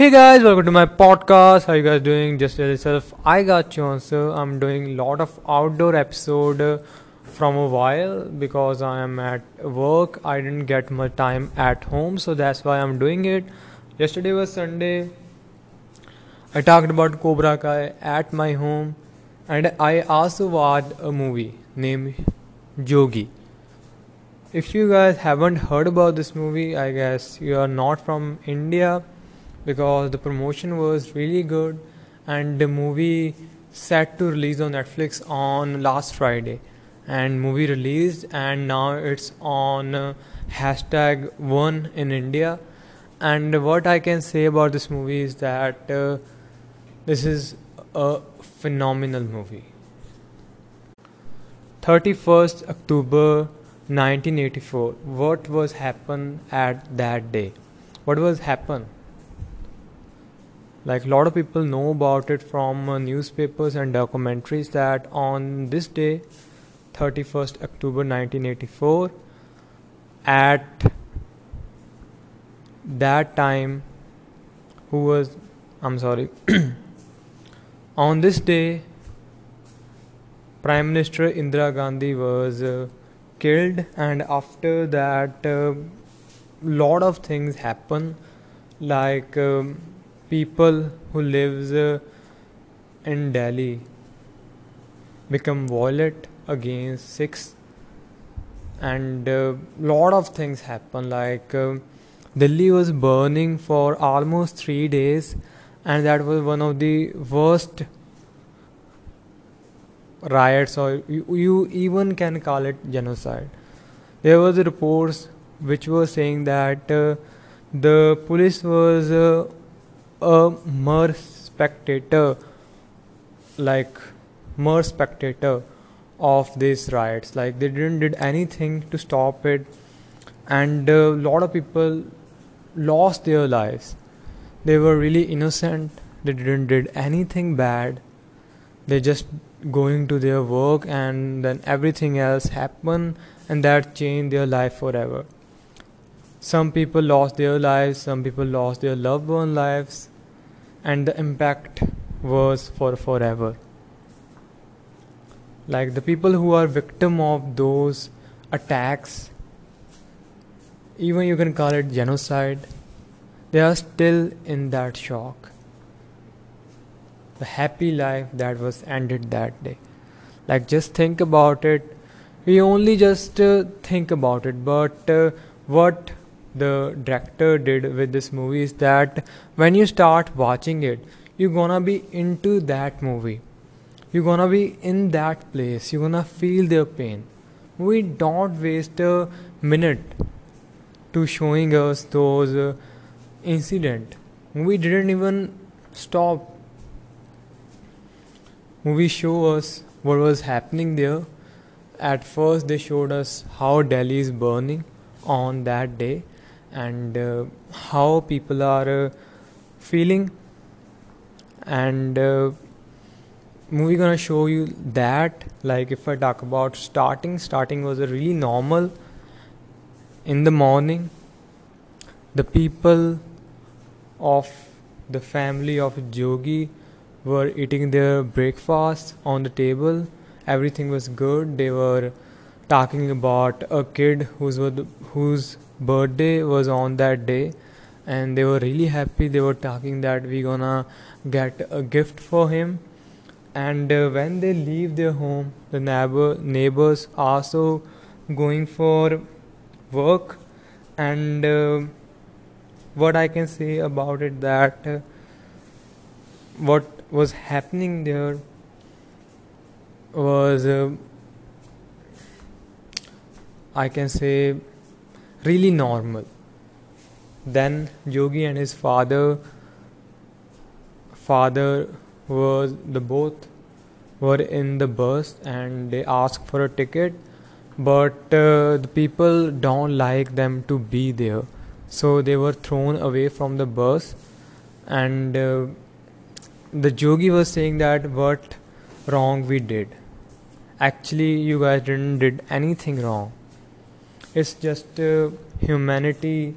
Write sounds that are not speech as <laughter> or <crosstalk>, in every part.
Hey guys, welcome to my podcast. How you guys doing? Just as yourself I got you answer. I'm doing lot of outdoor episode from a while because I am at work. I didn't get much time at home, so that's why I'm doing it. Yesterday was Sunday. I talked about Cobra Kai at my home, and I also watched a movie named Jogi. If you guys haven't heard about this movie, I guess you are not from India because the promotion was really good and the movie set to release on Netflix on last Friday. And movie released and now it's on uh, hashtag one in India. And what I can say about this movie is that uh, this is a phenomenal movie. 31st October 1984 what was happened at that day? What was happened like a lot of people know about it from uh, newspapers and documentaries that on this day 31st october 1984 at that time who was i'm sorry <clears throat> on this day prime minister indira gandhi was uh, killed and after that a uh, lot of things happen. Like um, people who lives uh, in Delhi become violent against Sikhs and a uh, lot of things happen like uh, Delhi was burning for almost 3 days and that was one of the worst riots or you, you even can call it genocide. There was reports which were saying that uh, the police was uh, a mere spectator, like mere spectator of these riots. Like they didn't did anything to stop it, and a lot of people lost their lives. They were really innocent. They didn't did anything bad. They just going to their work, and then everything else happened, and that changed their life forever. Some people lost their lives, some people lost their loved one lives, and the impact was for forever. Like the people who are victim of those attacks, even you can call it genocide, they are still in that shock. The happy life that was ended that day. Like just think about it we only just uh, think about it but uh, what the director did with this movie is that when you start watching it you're gonna be into that movie. You're gonna be in that place. You're gonna feel their pain. We don't waste a minute to showing us those uh, incident. We didn't even stop. Movie show us what was happening there. At first they showed us how Delhi is burning on that day and uh, how people are uh, feeling. And uh, movie gonna show you that like if i talk about starting starting was a really normal in the morning. The people of the family of jogi were eating their breakfast on the table. Everything was good. They were talking about a kid whose whose birthday was on that day and they were really happy. They were talking that we gonna get a gift for him. And uh, when they leave their home the neighbor neighbors also going for work. And uh, what i can say about it that uh, what was happening there was uh, i can say really normal. Then Jogi and his father father was the both were in the bus and they asked for a ticket but uh, the people don't like them to be there. So they were thrown away from the bus and uh, the jogi was saying that what wrong we did? Actually you guys didn't did anything wrong it's just uh, humanity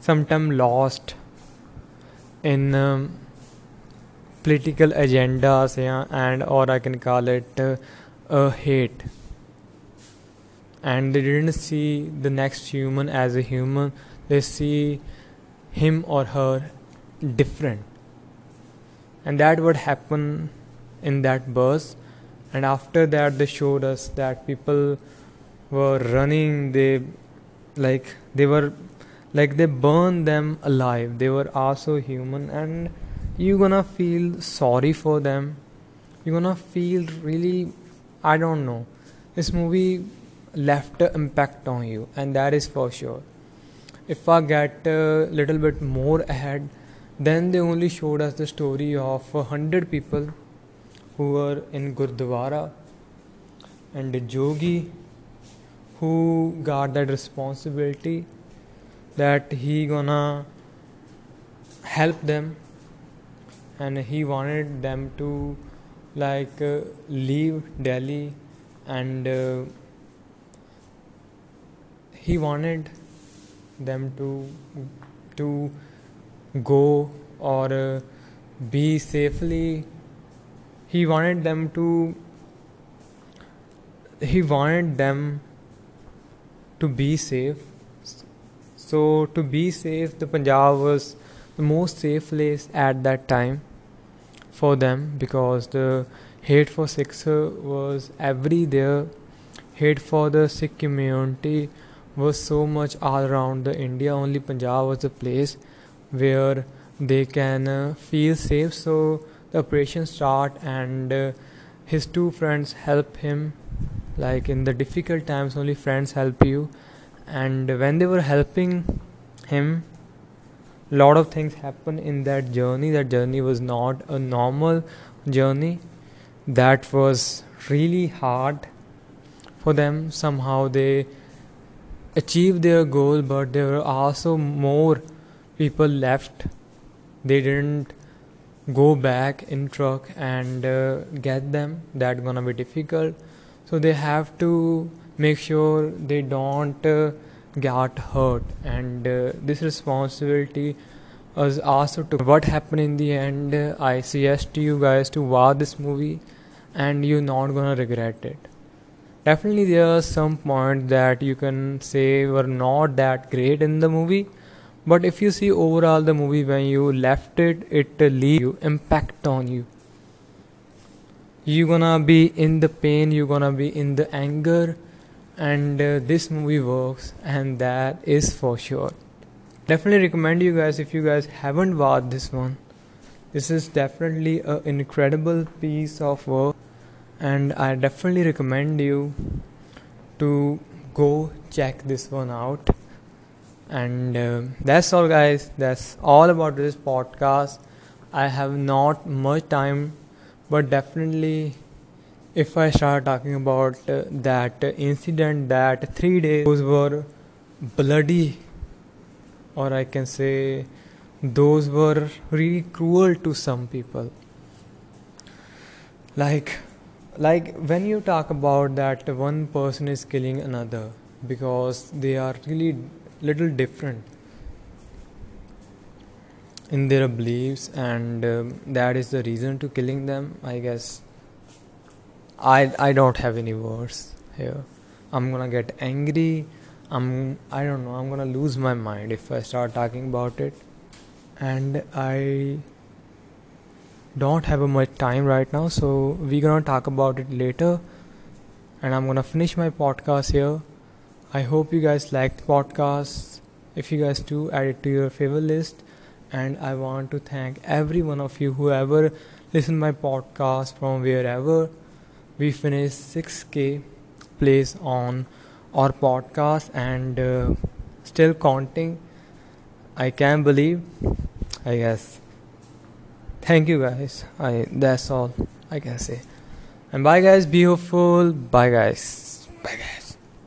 sometimes lost in um, political agendas yeah, and or I can call it uh, a hate. And they didn't see the next human as a human. They see him or her different. And that would happen in that bus. And after that they showed us that people were running they like they were like they burned them alive. They were also human and you're gonna feel sorry for them. You're gonna feel really i don't know. This movie left an impact on you and that is for sure. If i get a little bit more ahead then they only showed us the story of a hundred people who were in gurdwara and a jogi who got that responsibility that he gonna help them and he wanted them to like uh, leave delhi and uh, he wanted them to to go or uh, be safely. He wanted them to he wanted them to be safe so to be safe the punjab was the most safe place at that time for them because the hate for Sikhs was every there hate for the Sikh community was so much all around the India. Only Punjab was the place where they can uh, feel safe. So the operation start and uh, his two friends help him. Like in the difficult times, only friends help you. And when they were helping him, lot of things happened in that journey. That journey was not a normal journey. That was really hard for them. Somehow they achieved their goal, but there were also more people left. They didn't go back in truck and uh, get them. That gonna be difficult. So they have to make sure they don't uh, get hurt, and uh, this responsibility is also to what happened in the end. I suggest to you guys to watch this movie, and you're not gonna regret it definitely there are some points that you can say were not that great in the movie but if you see overall the movie when you left it it leave you impact on you you're gonna be in the pain you're gonna be in the anger and uh, this movie works and that is for sure definitely recommend you guys if you guys haven't watched this one this is definitely an incredible piece of work and I definitely recommend you to go check this one out. And uh, that's all, guys. That's all about this podcast. I have not much time, but definitely, if I start talking about uh, that incident, that three days were bloody, or I can say those were really cruel to some people. Like like when you talk about that one person is killing another because they are really little different in their beliefs and um, that is the reason to killing them i guess. I i don't have any words here. I'm gonna get angry. I'm i don't know. I'm gonna lose my mind if i start talking about it. And i don't have much time right now so we're gonna talk about it later. And i'm gonna finish my podcast here. I hope you guys liked the podcast. If you guys do add it to your favorite list and i want to thank every one of you whoever listened my podcast from wherever we finished 6k plays on our podcast and uh, still counting. I can't believe i guess. Thank you guys. I that's all i can say. And bye guys. Be hopeful. Bye guys. Bye guys